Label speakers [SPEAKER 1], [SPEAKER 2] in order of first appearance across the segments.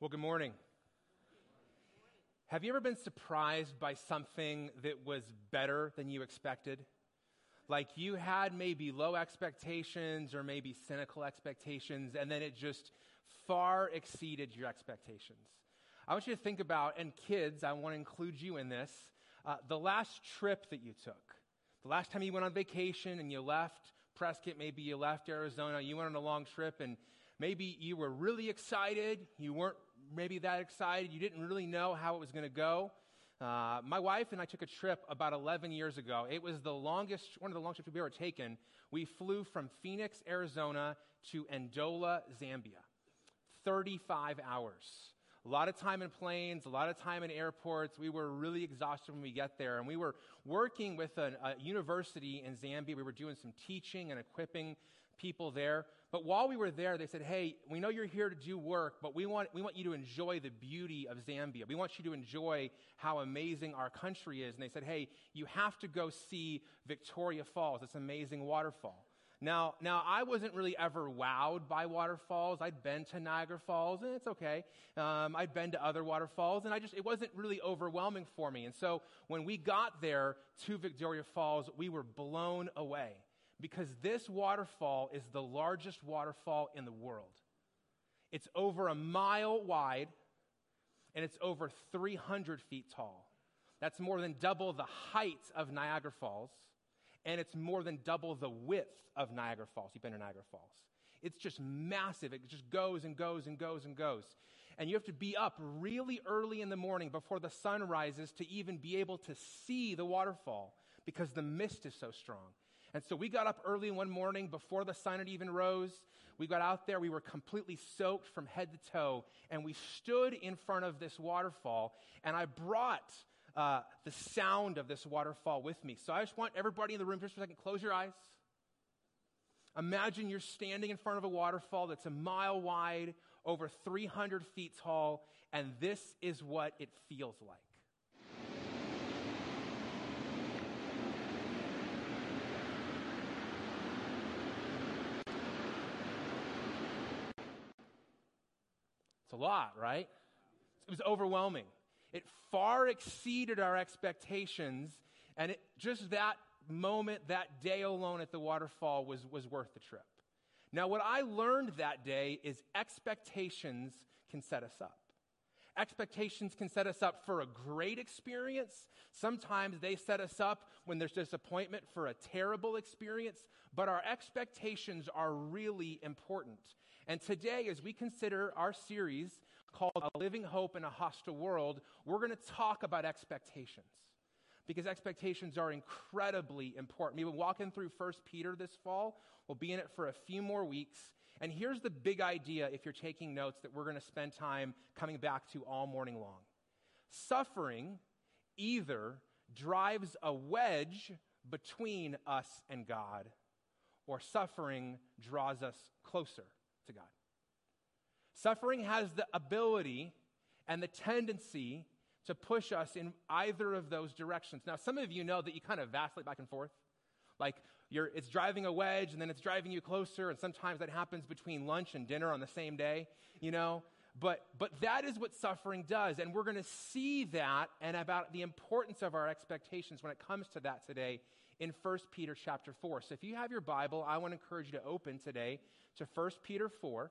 [SPEAKER 1] Well, good morning. Have you ever been surprised by something that was better than you expected? Like you had maybe low expectations or maybe cynical expectations, and then it just far exceeded your expectations. I want you to think about, and kids, I want to include you in this, uh, the last trip that you took. The last time you went on vacation and you left Prescott, maybe you left Arizona, you went on a long trip and maybe you were really excited. You weren't maybe that excited. You didn't really know how it was going to go. Uh, my wife and I took a trip about 11 years ago. It was the longest, one of the longest trips we've ever taken. We flew from Phoenix, Arizona to Ndola, Zambia. 35 hours. A lot of time in planes, a lot of time in airports. We were really exhausted when we get there. And we were working with a, a university in Zambia. We were doing some teaching and equipping people there. But while we were there, they said, Hey, we know you're here to do work, but we want, we want you to enjoy the beauty of Zambia. We want you to enjoy how amazing our country is. And they said, Hey, you have to go see Victoria Falls, this amazing waterfall. Now, now I wasn't really ever wowed by waterfalls. I'd been to Niagara Falls, and it's okay. Um, I'd been to other waterfalls, and I just it wasn't really overwhelming for me. And so when we got there to Victoria Falls, we were blown away because this waterfall is the largest waterfall in the world. It's over a mile wide and it's over 300 feet tall. That's more than double the height of Niagara Falls, and it's more than double the width of Niagara Falls. You've been to Niagara Falls. It's just massive. It just goes and goes and goes and goes. And you have to be up really early in the morning before the sun rises to even be able to see the waterfall because the mist is so strong. And so we got up early one morning before the sun had even rose. We got out there. We were completely soaked from head to toe. And we stood in front of this waterfall. And I brought uh, the sound of this waterfall with me. So I just want everybody in the room, just for a second, close your eyes. Imagine you're standing in front of a waterfall that's a mile wide, over 300 feet tall, and this is what it feels like. It's a lot, right? It was overwhelming. It far exceeded our expectations, and it, just that moment, that day alone at the waterfall was, was worth the trip. Now, what I learned that day is expectations can set us up. Expectations can set us up for a great experience. Sometimes they set us up when there's disappointment for a terrible experience, but our expectations are really important. And today, as we consider our series called A Living Hope in a Hostile World, we're going to talk about expectations because expectations are incredibly important. We've been walking through 1 Peter this fall. We'll be in it for a few more weeks. And here's the big idea, if you're taking notes, that we're going to spend time coming back to all morning long. Suffering either drives a wedge between us and God, or suffering draws us closer to God. Suffering has the ability and the tendency to push us in either of those directions. Now, some of you know that you kind of vacillate back and forth. Like it's driving a wedge and then it's driving you closer, and sometimes that happens between lunch and dinner on the same day, you know? But, but that is what suffering does. And we're going to see that and about the importance of our expectations when it comes to that today in 1 Peter chapter 4. So if you have your Bible, I want to encourage you to open today to 1 Peter 4.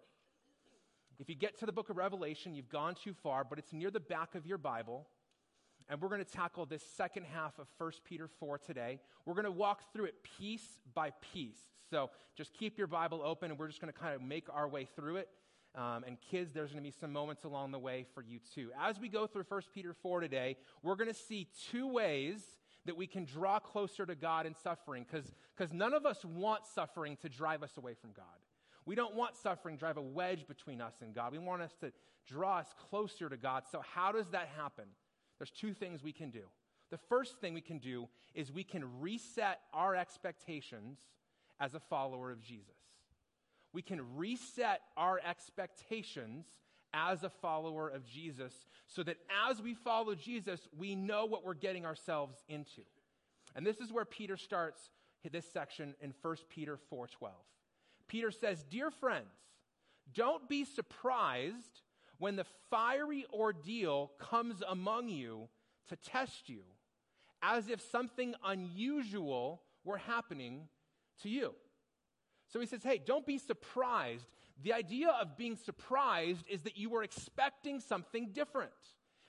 [SPEAKER 1] If you get to the book of Revelation, you've gone too far, but it's near the back of your Bible. And we're going to tackle this second half of 1 Peter 4 today. We're going to walk through it piece by piece. So just keep your Bible open, and we're just going to kind of make our way through it. Um, and kids, there's going to be some moments along the way for you too. As we go through 1 Peter 4 today, we're going to see two ways that we can draw closer to God in suffering, because none of us want suffering to drive us away from God. We don't want suffering to drive a wedge between us and God. We want us to draw us closer to God. So, how does that happen? There's two things we can do. The first thing we can do is we can reset our expectations as a follower of Jesus. We can reset our expectations as a follower of Jesus so that as we follow Jesus, we know what we're getting ourselves into. And this is where Peter starts this section in 1 Peter 4:12. Peter says, Dear friends, don't be surprised when the fiery ordeal comes among you to test you, as if something unusual were happening to you. So he says, hey, don't be surprised. The idea of being surprised is that you were expecting something different.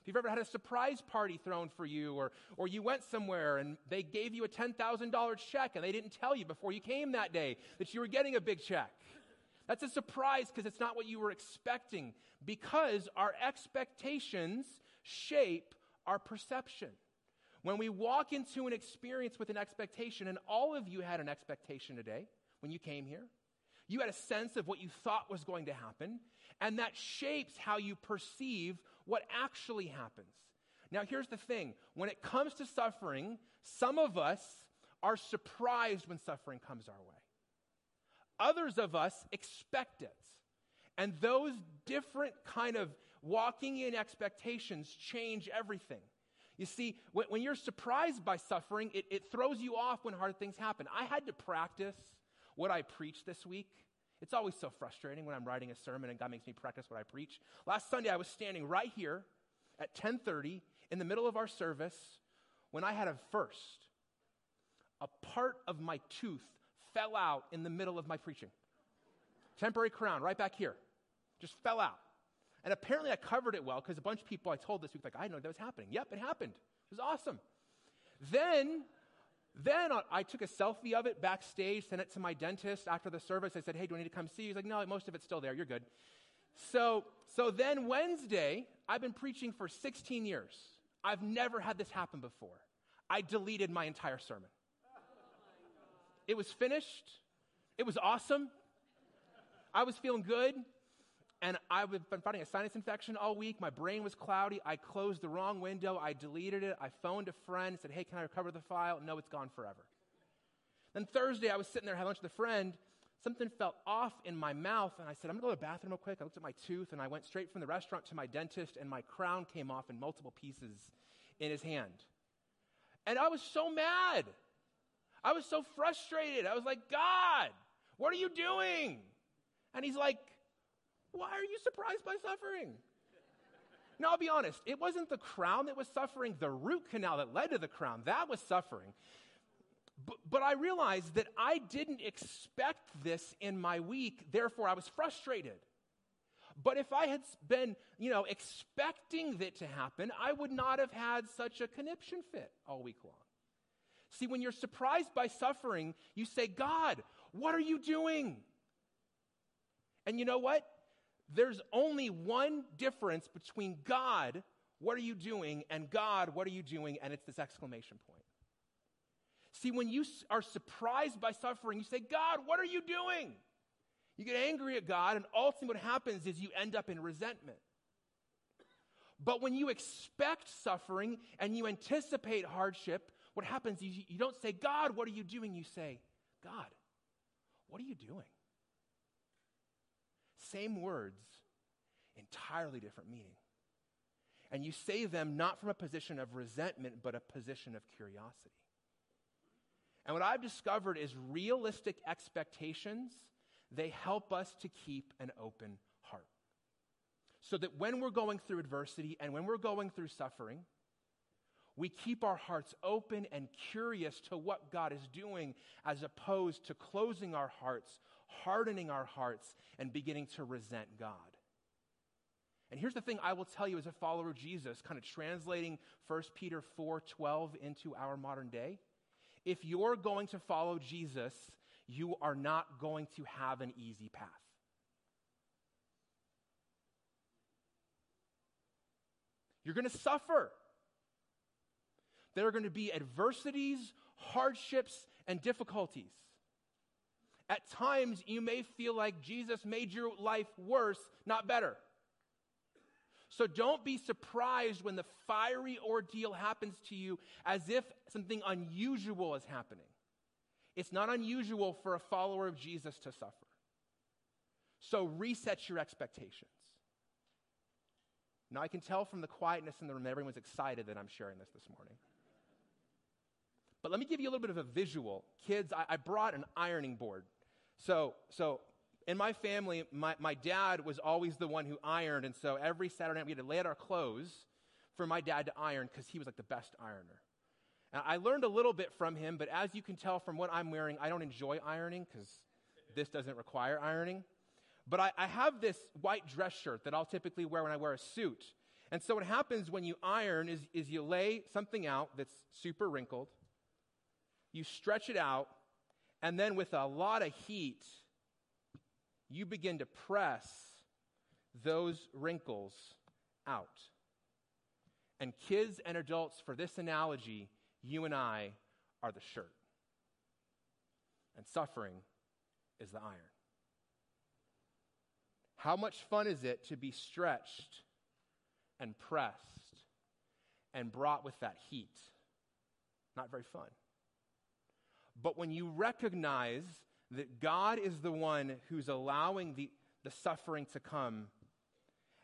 [SPEAKER 1] If you've ever had a surprise party thrown for you, or, or you went somewhere and they gave you a $10,000 check and they didn't tell you before you came that day that you were getting a big check. That's a surprise because it's not what you were expecting, because our expectations shape our perception. When we walk into an experience with an expectation, and all of you had an expectation today when you came here, you had a sense of what you thought was going to happen, and that shapes how you perceive what actually happens. Now, here's the thing when it comes to suffering, some of us are surprised when suffering comes our way. Others of us expect it. And those different kind of walking in expectations change everything. You see, when, when you're surprised by suffering, it, it throws you off when hard things happen. I had to practice what I preached this week. It's always so frustrating when I'm writing a sermon and God makes me practice what I preach. Last Sunday I was standing right here at 10:30 in the middle of our service when I had a first. A part of my tooth fell out in the middle of my preaching. Temporary crown, right back here. Just fell out. And apparently I covered it well because a bunch of people I told this week, like, I know that was happening. Yep, it happened. It was awesome. Then, then I took a selfie of it backstage, sent it to my dentist after the service. I said, hey, do I need to come see you? He's like, no, most of it's still there. You're good. So, so then Wednesday, I've been preaching for 16 years. I've never had this happen before. I deleted my entire sermon. It was finished. It was awesome. I was feeling good. And I've been fighting a sinus infection all week. My brain was cloudy. I closed the wrong window. I deleted it. I phoned a friend and said, Hey, can I recover the file? No, it's gone forever. Then Thursday, I was sitting there having lunch with a friend. Something felt off in my mouth, and I said, I'm going to go to the bathroom real quick. I looked at my tooth, and I went straight from the restaurant to my dentist, and my crown came off in multiple pieces in his hand. And I was so mad. I was so frustrated. I was like, God, what are you doing? And he's like, Why are you surprised by suffering? Now, I'll be honest, it wasn't the crown that was suffering, the root canal that led to the crown, that was suffering. But, but I realized that I didn't expect this in my week, therefore, I was frustrated. But if I had been, you know, expecting it to happen, I would not have had such a conniption fit all week long. See, when you're surprised by suffering, you say, God, what are you doing? And you know what? There's only one difference between God, what are you doing, and God, what are you doing? And it's this exclamation point. See, when you are surprised by suffering, you say, God, what are you doing? You get angry at God, and ultimately what happens is you end up in resentment. But when you expect suffering and you anticipate hardship, what happens is you don't say, God, what are you doing? You say, God, what are you doing? Same words, entirely different meaning. And you say them not from a position of resentment, but a position of curiosity. And what I've discovered is realistic expectations, they help us to keep an open heart. So that when we're going through adversity and when we're going through suffering, we keep our hearts open and curious to what God is doing as opposed to closing our hearts, hardening our hearts, and beginning to resent God. And here's the thing I will tell you as a follower of Jesus, kind of translating 1 Peter 4:12 into our modern day. If you're going to follow Jesus, you are not going to have an easy path. You're going to suffer. There are going to be adversities, hardships, and difficulties. At times, you may feel like Jesus made your life worse, not better. So don't be surprised when the fiery ordeal happens to you as if something unusual is happening. It's not unusual for a follower of Jesus to suffer. So reset your expectations. Now, I can tell from the quietness in the room everyone's excited that I'm sharing this this morning. But let me give you a little bit of a visual. Kids, I, I brought an ironing board. So, so in my family, my, my dad was always the one who ironed, and so every Saturday night we had to lay out our clothes for my dad to iron because he was like the best ironer. And I learned a little bit from him, but as you can tell from what I'm wearing, I don't enjoy ironing because this doesn't require ironing. But I, I have this white dress shirt that I'll typically wear when I wear a suit. And so what happens when you iron is, is you lay something out that's super wrinkled, you stretch it out, and then with a lot of heat, you begin to press those wrinkles out. And kids and adults, for this analogy, you and I are the shirt. And suffering is the iron. How much fun is it to be stretched and pressed and brought with that heat? Not very fun. But when you recognize that God is the one who's allowing the, the suffering to come,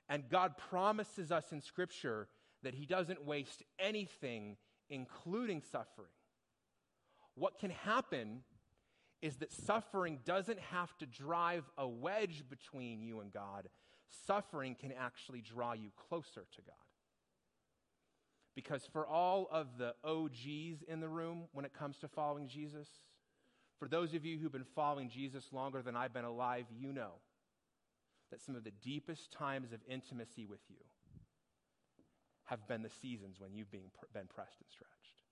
[SPEAKER 1] and God promises us in Scripture that He doesn't waste anything, including suffering, what can happen is that suffering doesn't have to drive a wedge between you and God. Suffering can actually draw you closer to God. Because for all of the OGs in the room when it comes to following Jesus, for those of you who've been following Jesus longer than I've been alive, you know that some of the deepest times of intimacy with you have been the seasons when you've been, been pressed and stretched.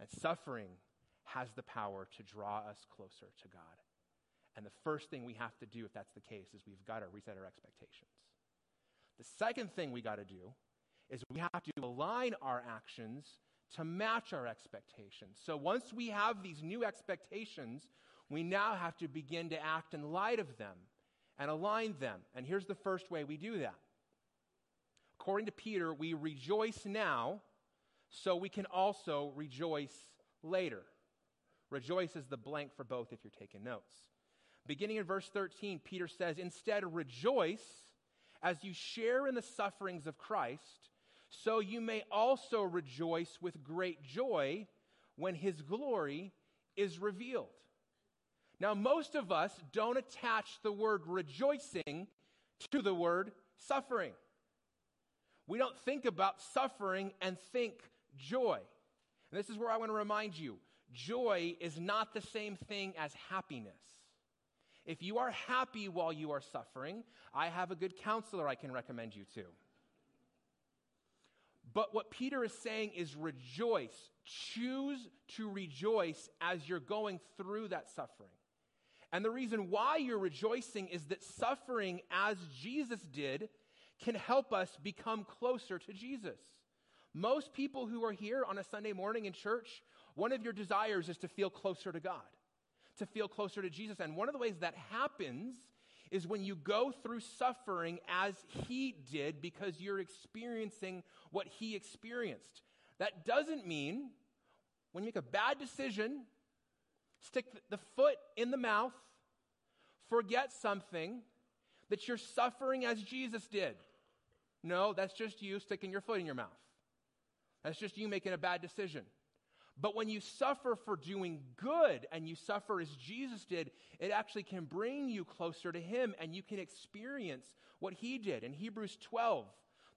[SPEAKER 1] And suffering has the power to draw us closer to God. And the first thing we have to do, if that's the case, is we've got to reset our expectations. The second thing we got to do is we have to align our actions to match our expectations. So once we have these new expectations, we now have to begin to act in light of them and align them. And here's the first way we do that. According to Peter, we rejoice now so we can also rejoice later. Rejoice is the blank for both if you're taking notes. Beginning in verse 13, Peter says, Instead, rejoice as you share in the sufferings of Christ, so you may also rejoice with great joy when his glory is revealed. Now, most of us don't attach the word rejoicing to the word suffering. We don't think about suffering and think joy. And this is where I want to remind you joy is not the same thing as happiness. If you are happy while you are suffering, I have a good counselor I can recommend you to. But what Peter is saying is rejoice. Choose to rejoice as you're going through that suffering. And the reason why you're rejoicing is that suffering, as Jesus did, can help us become closer to Jesus. Most people who are here on a Sunday morning in church one of your desires is to feel closer to God, to feel closer to Jesus. And one of the ways that happens is when you go through suffering as He did because you're experiencing what He experienced. That doesn't mean when you make a bad decision, stick the foot in the mouth, forget something, that you're suffering as Jesus did. No, that's just you sticking your foot in your mouth. That's just you making a bad decision. But when you suffer for doing good and you suffer as Jesus did, it actually can bring you closer to Him and you can experience what He did. In Hebrews 12,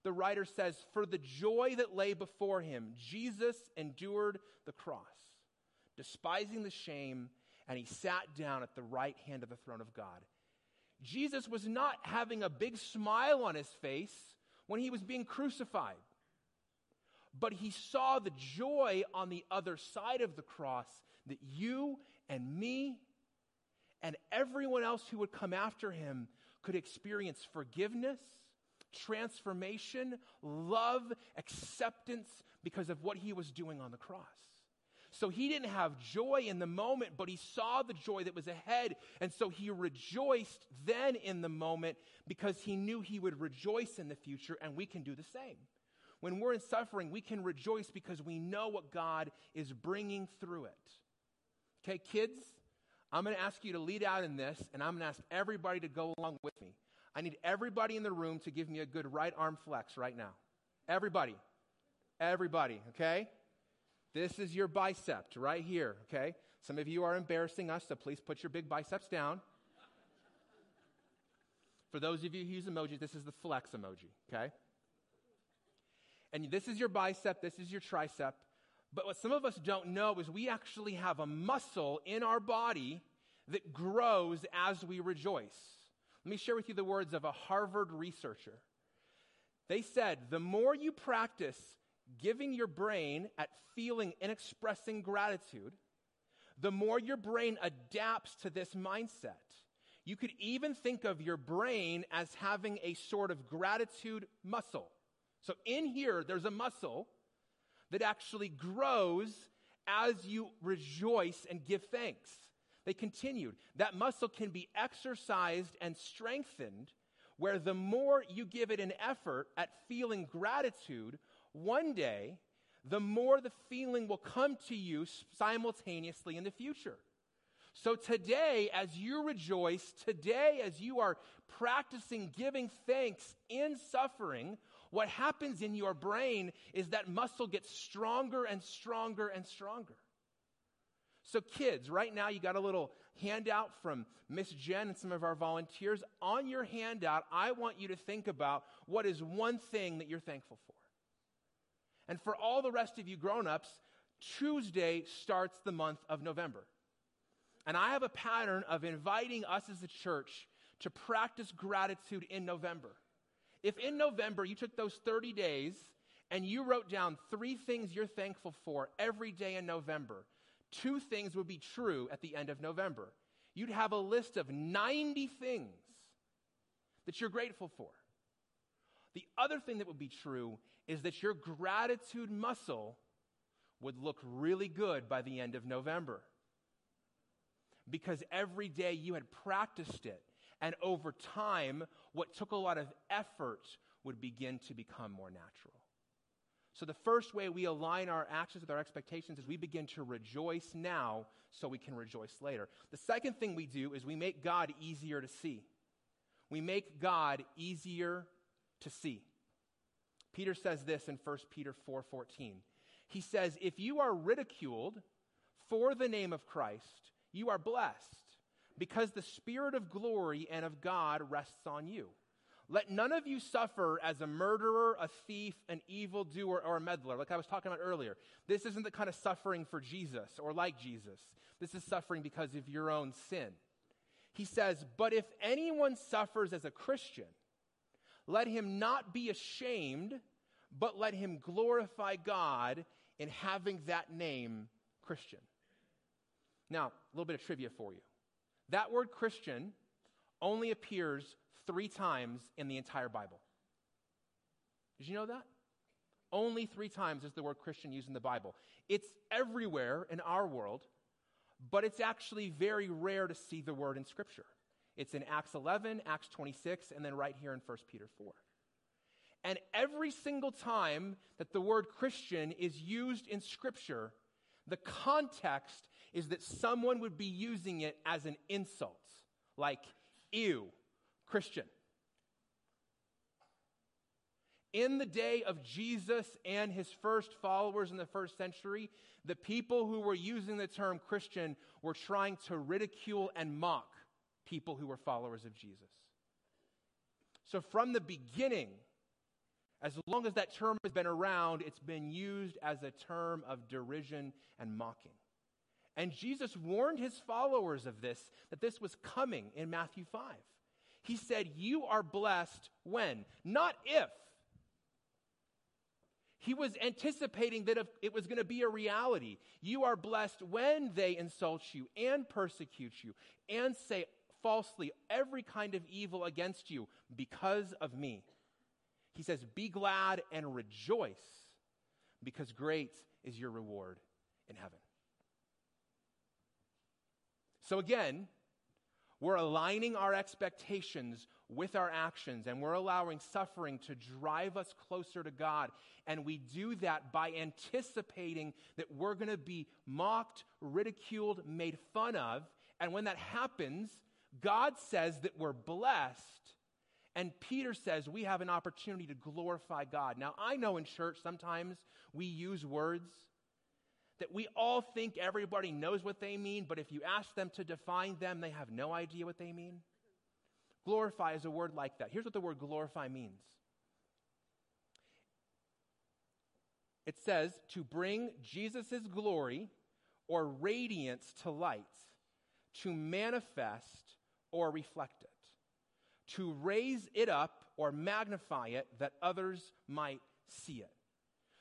[SPEAKER 1] the writer says, For the joy that lay before Him, Jesus endured the cross, despising the shame, and He sat down at the right hand of the throne of God. Jesus was not having a big smile on His face when He was being crucified but he saw the joy on the other side of the cross that you and me and everyone else who would come after him could experience forgiveness, transformation, love, acceptance because of what he was doing on the cross. So he didn't have joy in the moment, but he saw the joy that was ahead. And so he rejoiced then in the moment because he knew he would rejoice in the future, and we can do the same. When we're in suffering, we can rejoice because we know what God is bringing through it. Okay, kids, I'm going to ask you to lead out in this, and I'm going to ask everybody to go along with me. I need everybody in the room to give me a good right arm flex right now. Everybody. Everybody, okay? This is your bicep right here, okay? Some of you are embarrassing us, so please put your big biceps down. For those of you who use emojis, this is the flex emoji, okay? And this is your bicep, this is your tricep. But what some of us don't know is we actually have a muscle in our body that grows as we rejoice. Let me share with you the words of a Harvard researcher. They said, the more you practice giving your brain at feeling and expressing gratitude, the more your brain adapts to this mindset. You could even think of your brain as having a sort of gratitude muscle. So in here, there's a muscle that actually grows as you rejoice and give thanks. They continued. That muscle can be exercised and strengthened, where the more you give it an effort at feeling gratitude, one day, the more the feeling will come to you simultaneously in the future. So today, as you rejoice, today, as you are practicing giving thanks in suffering, what happens in your brain is that muscle gets stronger and stronger and stronger. So, kids, right now you got a little handout from Miss Jen and some of our volunteers. On your handout, I want you to think about what is one thing that you're thankful for. And for all the rest of you grown ups, Tuesday starts the month of November. And I have a pattern of inviting us as a church to practice gratitude in November. If in November you took those 30 days and you wrote down three things you're thankful for every day in November, two things would be true at the end of November. You'd have a list of 90 things that you're grateful for. The other thing that would be true is that your gratitude muscle would look really good by the end of November. Because every day you had practiced it, and over time, what took a lot of effort would begin to become more natural. So, the first way we align our actions with our expectations is we begin to rejoice now so we can rejoice later. The second thing we do is we make God easier to see. We make God easier to see. Peter says this in 1 Peter 4:14. He says, "If you are ridiculed for the name of Christ, you are blessed, because the spirit of glory and of God rests on you." Let none of you suffer as a murderer, a thief, an evildoer, or a meddler, like I was talking about earlier. This isn't the kind of suffering for Jesus or like Jesus. This is suffering because of your own sin. He says, But if anyone suffers as a Christian, let him not be ashamed, but let him glorify God in having that name Christian. Now, a little bit of trivia for you. That word Christian only appears three times in the entire Bible. Did you know that? Only three times is the word Christian used in the Bible. It's everywhere in our world, but it's actually very rare to see the word in Scripture. It's in Acts 11, Acts 26, and then right here in 1 Peter 4. And every single time that the word Christian is used in Scripture, the context is that someone would be using it as an insult, like, ew, Christian. In the day of Jesus and his first followers in the first century, the people who were using the term Christian were trying to ridicule and mock people who were followers of Jesus. So, from the beginning, as long as that term has been around, it's been used as a term of derision and mocking. And Jesus warned his followers of this, that this was coming in Matthew 5. He said, You are blessed when? Not if. He was anticipating that if it was going to be a reality. You are blessed when they insult you and persecute you and say falsely every kind of evil against you because of me. He says, Be glad and rejoice because great is your reward in heaven. So again, we're aligning our expectations with our actions and we're allowing suffering to drive us closer to God. And we do that by anticipating that we're going to be mocked, ridiculed, made fun of. And when that happens, God says that we're blessed. And Peter says we have an opportunity to glorify God. Now, I know in church sometimes we use words that we all think everybody knows what they mean, but if you ask them to define them, they have no idea what they mean. Glorify is a word like that. Here's what the word glorify means it says to bring Jesus' glory or radiance to light, to manifest or reflect it, to raise it up or magnify it that others might see it.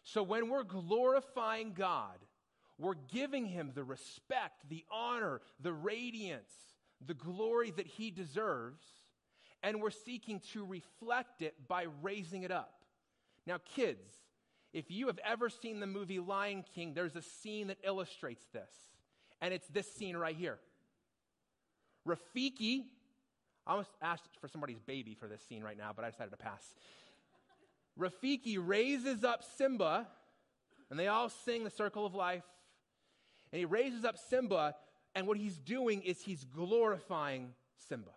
[SPEAKER 1] So when we're glorifying God, we're giving him the respect, the honor, the radiance, the glory that he deserves, and we're seeking to reflect it by raising it up. Now, kids, if you have ever seen the movie Lion King, there's a scene that illustrates this, and it's this scene right here. Rafiki, I almost asked for somebody's baby for this scene right now, but I decided to pass. Rafiki raises up Simba, and they all sing the circle of life. And he raises up Simba, and what he's doing is he's glorifying Simba.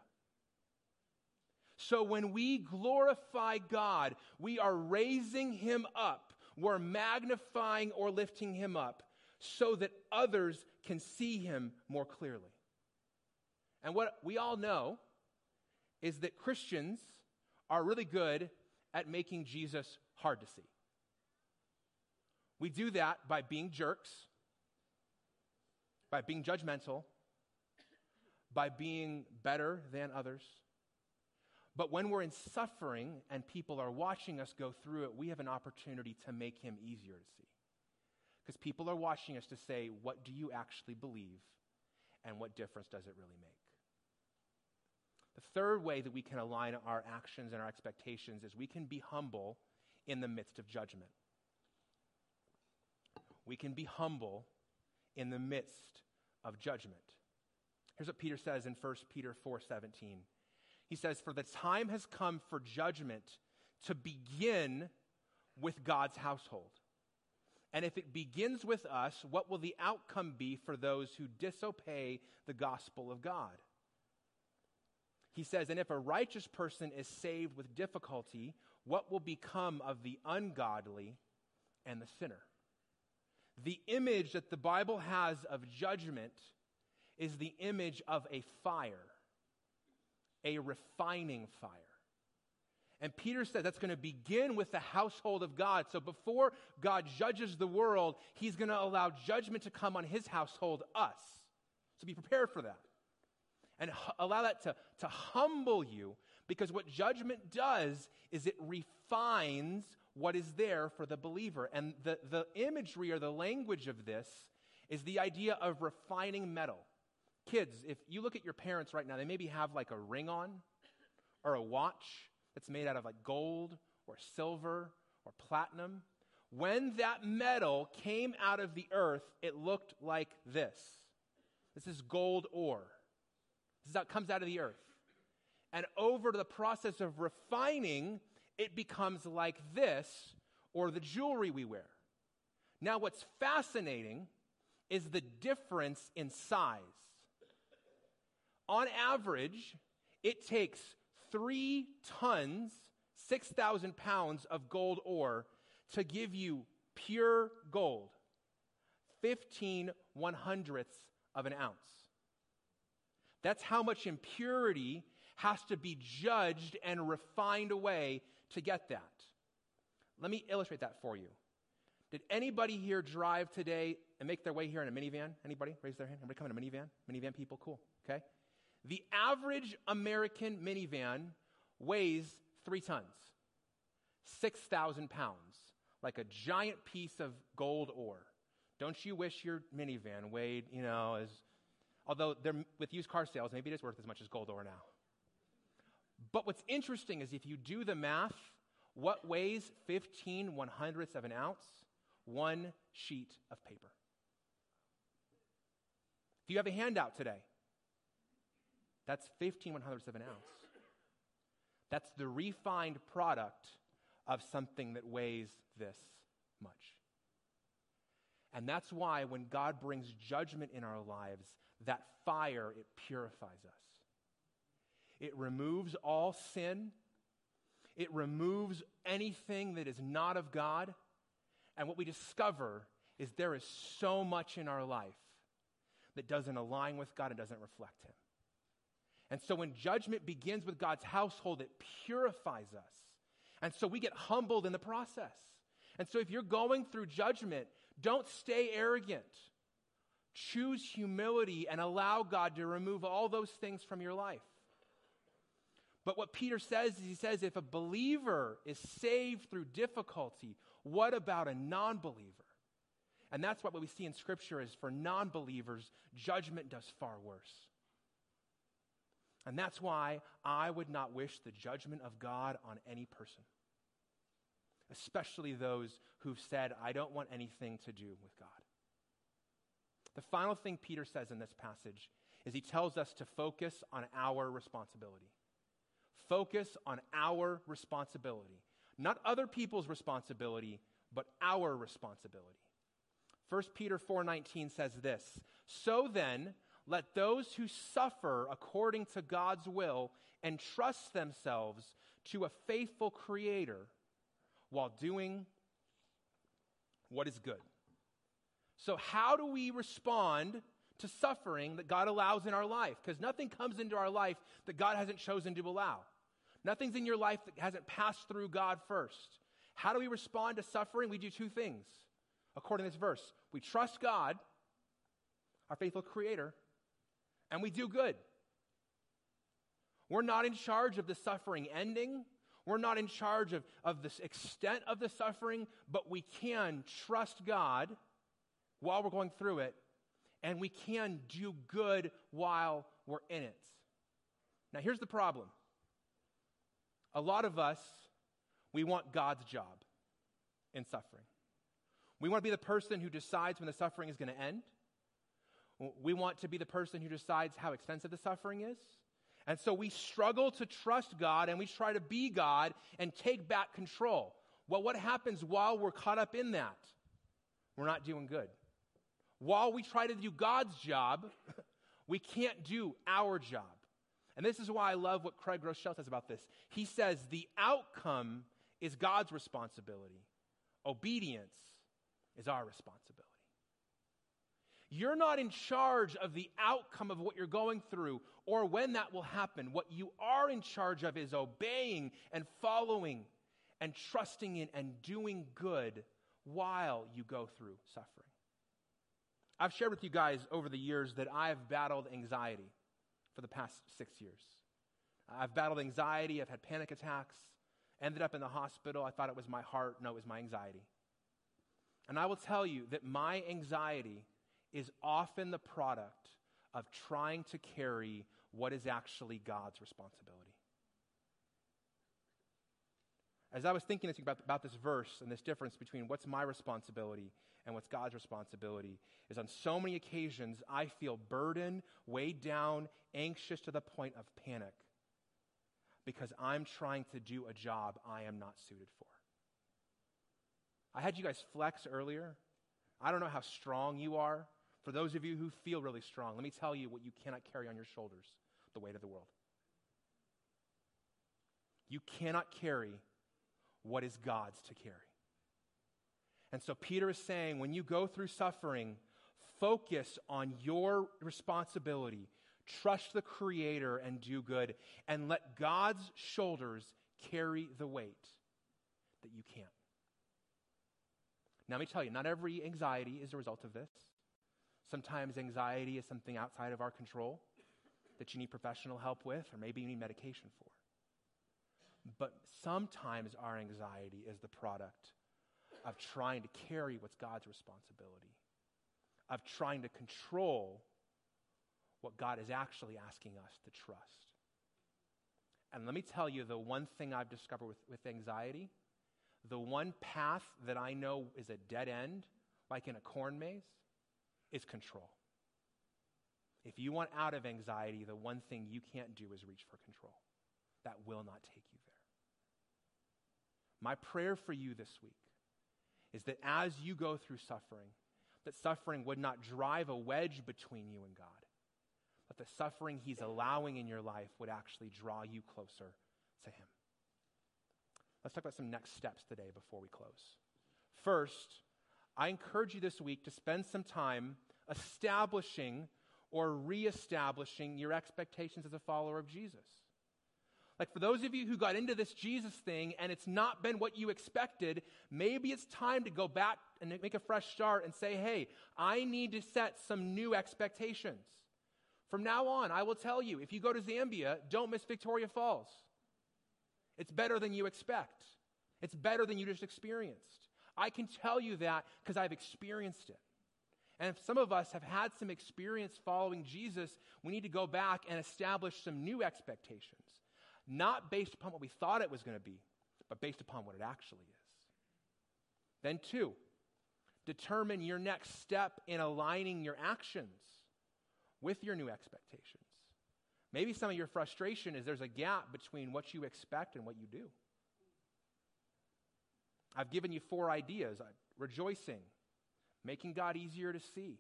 [SPEAKER 1] So when we glorify God, we are raising him up, we're magnifying or lifting him up so that others can see him more clearly. And what we all know is that Christians are really good at making Jesus hard to see. We do that by being jerks, by being judgmental, by being better than others. But when we're in suffering and people are watching us go through it, we have an opportunity to make him easier to see. Because people are watching us to say, what do you actually believe? And what difference does it really make? The third way that we can align our actions and our expectations is we can be humble in the midst of judgment. We can be humble in the midst of judgment. Here's what Peter says in 1 Peter 4:17. He says, "For the time has come for judgment to begin with God's household. And if it begins with us, what will the outcome be for those who disobey the gospel of God?" He says, And if a righteous person is saved with difficulty, what will become of the ungodly and the sinner? The image that the Bible has of judgment is the image of a fire, a refining fire. And Peter said that's going to begin with the household of God. So before God judges the world, he's going to allow judgment to come on his household, us. So be prepared for that and allow that to, to humble you because what judgment does is it refines what is there for the believer. And the, the imagery or the language of this is the idea of refining metal. Kids, if you look at your parents right now, they maybe have like a ring on or a watch that's made out of like gold or silver or platinum. When that metal came out of the earth, it looked like this. This is gold ore. This is how it comes out of the earth. And over the process of refining, it becomes like this or the jewelry we wear. Now, what's fascinating is the difference in size. On average, it takes three tons, 6,000 pounds of gold ore to give you pure gold, 15 one hundredths of an ounce. That's how much impurity has to be judged and refined away to get that. Let me illustrate that for you. Did anybody here drive today and make their way here in a minivan? Anybody? Raise their hand. Anybody come in a minivan? Minivan people? Cool. Okay. The average American minivan weighs three tons, 6,000 pounds, like a giant piece of gold ore. Don't you wish your minivan weighed, you know, as Although they're, with used car sales, maybe it is worth as much as gold ore now. But what's interesting is if you do the math, what weighs 15 one hundredths of an ounce? One sheet of paper. If you have a handout today, that's 15 one hundredths of an ounce. That's the refined product of something that weighs this much. And that's why when God brings judgment in our lives, that fire, it purifies us. It removes all sin. It removes anything that is not of God. And what we discover is there is so much in our life that doesn't align with God and doesn't reflect Him. And so when judgment begins with God's household, it purifies us. And so we get humbled in the process. And so if you're going through judgment, don't stay arrogant. Choose humility and allow God to remove all those things from your life. But what Peter says is he says, if a believer is saved through difficulty, what about a non believer? And that's what we see in Scripture is for non believers, judgment does far worse. And that's why I would not wish the judgment of God on any person, especially those who've said, I don't want anything to do with God. The final thing Peter says in this passage is he tells us to focus on our responsibility. Focus on our responsibility. Not other people's responsibility, but our responsibility. 1 Peter 4:19 says this, "So then, let those who suffer according to God's will entrust themselves to a faithful creator while doing what is good." So how do we respond to suffering that God allows in our life? Because nothing comes into our life that God hasn't chosen to allow. Nothing's in your life that hasn't passed through God first. How do we respond to suffering? We do two things, according to this verse. We trust God, our faithful Creator, and we do good. We're not in charge of the suffering ending. We're not in charge of, of the extent of the suffering, but we can trust God while we're going through it, and we can do good while we're in it. Now, here's the problem a lot of us, we want God's job in suffering. We want to be the person who decides when the suffering is going to end. We want to be the person who decides how extensive the suffering is. And so we struggle to trust God and we try to be God and take back control. Well, what happens while we're caught up in that? We're not doing good. While we try to do God's job, we can't do our job. And this is why I love what Craig Groeschel says about this. He says the outcome is God's responsibility, obedience is our responsibility. You're not in charge of the outcome of what you're going through or when that will happen. What you are in charge of is obeying and following and trusting in and doing good while you go through suffering. I've shared with you guys over the years that I've battled anxiety for the past six years. I've battled anxiety, I've had panic attacks, ended up in the hospital. I thought it was my heart. No, it was my anxiety. And I will tell you that my anxiety is often the product of trying to carry what is actually God's responsibility. As I was thinking about, about this verse and this difference between what's my responsibility and what's God's responsibility is on so many occasions I feel burdened, weighed down, anxious to the point of panic because I'm trying to do a job I am not suited for. I had you guys flex earlier. I don't know how strong you are. For those of you who feel really strong, let me tell you what you cannot carry on your shoulders the weight of the world. You cannot carry what is God's to carry. And so Peter is saying when you go through suffering, focus on your responsibility. Trust the Creator and do good, and let God's shoulders carry the weight that you can't. Now, let me tell you, not every anxiety is a result of this. Sometimes anxiety is something outside of our control that you need professional help with, or maybe you need medication for. But sometimes our anxiety is the product of trying to carry what's God's responsibility, of trying to control what God is actually asking us to trust. And let me tell you the one thing I've discovered with, with anxiety the one path that I know is a dead end, like in a corn maze, is control. If you want out of anxiety, the one thing you can't do is reach for control. That will not take you. My prayer for you this week is that as you go through suffering, that suffering would not drive a wedge between you and God, but the suffering He's allowing in your life would actually draw you closer to Him. Let's talk about some next steps today before we close. First, I encourage you this week to spend some time establishing or reestablishing your expectations as a follower of Jesus. Like for those of you who got into this Jesus thing and it's not been what you expected, maybe it's time to go back and make a fresh start and say, hey, I need to set some new expectations. From now on, I will tell you if you go to Zambia, don't miss Victoria Falls. It's better than you expect, it's better than you just experienced. I can tell you that because I've experienced it. And if some of us have had some experience following Jesus, we need to go back and establish some new expectations not based upon what we thought it was going to be, but based upon what it actually is. Then, two, determine your next step in aligning your actions with your new expectations. Maybe some of your frustration is there's a gap between what you expect and what you do. I've given you four ideas rejoicing, making God easier to see,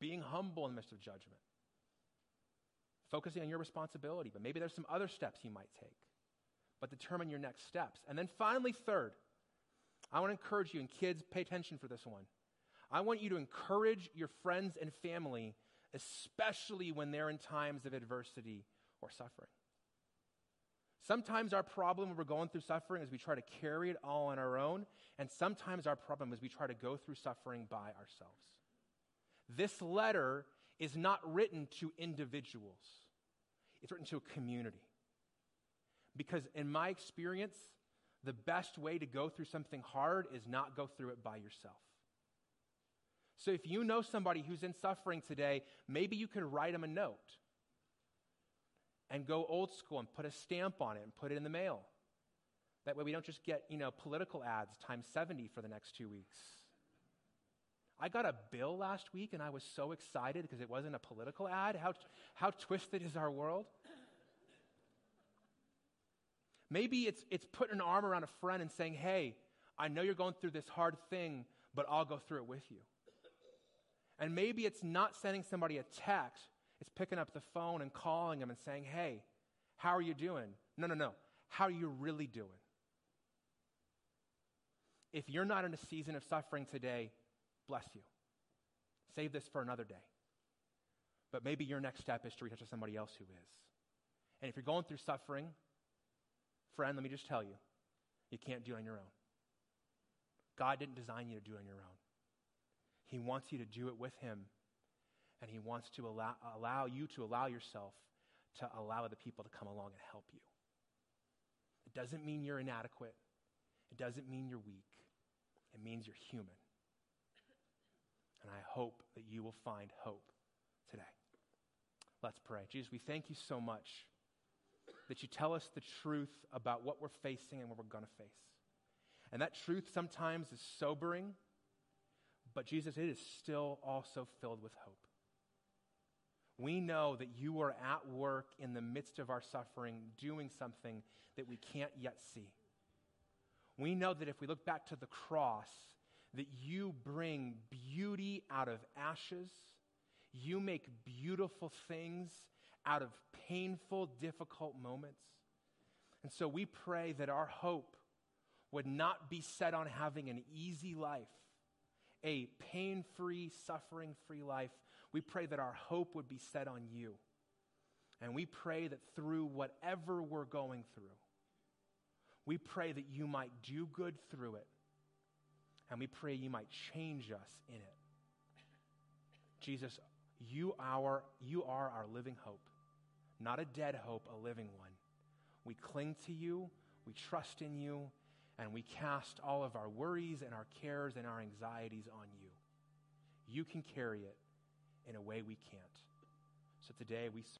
[SPEAKER 1] being humble in the midst of judgment, focusing on your responsibility, but maybe there's some other steps you might take. But determine your next steps. And then finally, third, I want to encourage you, and kids, pay attention for this one. I want you to encourage your friends and family, especially when they're in times of adversity or suffering. Sometimes our problem when we're going through suffering is we try to carry it all on our own, and sometimes our problem is we try to go through suffering by ourselves. This letter is not written to individuals. It's written to a community. Because in my experience, the best way to go through something hard is not go through it by yourself. So if you know somebody who's in suffering today, maybe you could write them a note and go old school and put a stamp on it and put it in the mail. That way we don't just get, you know, political ads times 70 for the next 2 weeks. I got a bill last week and I was so excited because it wasn't a political ad. How, how twisted is our world? Maybe it's, it's putting an arm around a friend and saying, hey, I know you're going through this hard thing, but I'll go through it with you. And maybe it's not sending somebody a text, it's picking up the phone and calling them and saying, hey, how are you doing? No, no, no. How are you really doing? If you're not in a season of suffering today, bless you. Save this for another day. But maybe your next step is to reach out to somebody else who is. And if you're going through suffering, friend, let me just tell you, you can't do it on your own. God didn't design you to do it on your own. He wants you to do it with Him, and He wants to allow, allow you to allow yourself to allow other people to come along and help you. It doesn't mean you're inadequate, it doesn't mean you're weak, it means you're human. And I hope that you will find hope today. Let's pray. Jesus, we thank you so much that you tell us the truth about what we're facing and what we're going to face. And that truth sometimes is sobering, but Jesus, it is still also filled with hope. We know that you are at work in the midst of our suffering, doing something that we can't yet see. We know that if we look back to the cross, that you bring beauty out of ashes. You make beautiful things out of painful, difficult moments. And so we pray that our hope would not be set on having an easy life, a pain free, suffering free life. We pray that our hope would be set on you. And we pray that through whatever we're going through, we pray that you might do good through it and we pray you might change us in it. Jesus, you, our, you are our living hope, not a dead hope, a living one. We cling to you, we trust in you, and we cast all of our worries and our cares and our anxieties on you. You can carry it in a way we can't. So today we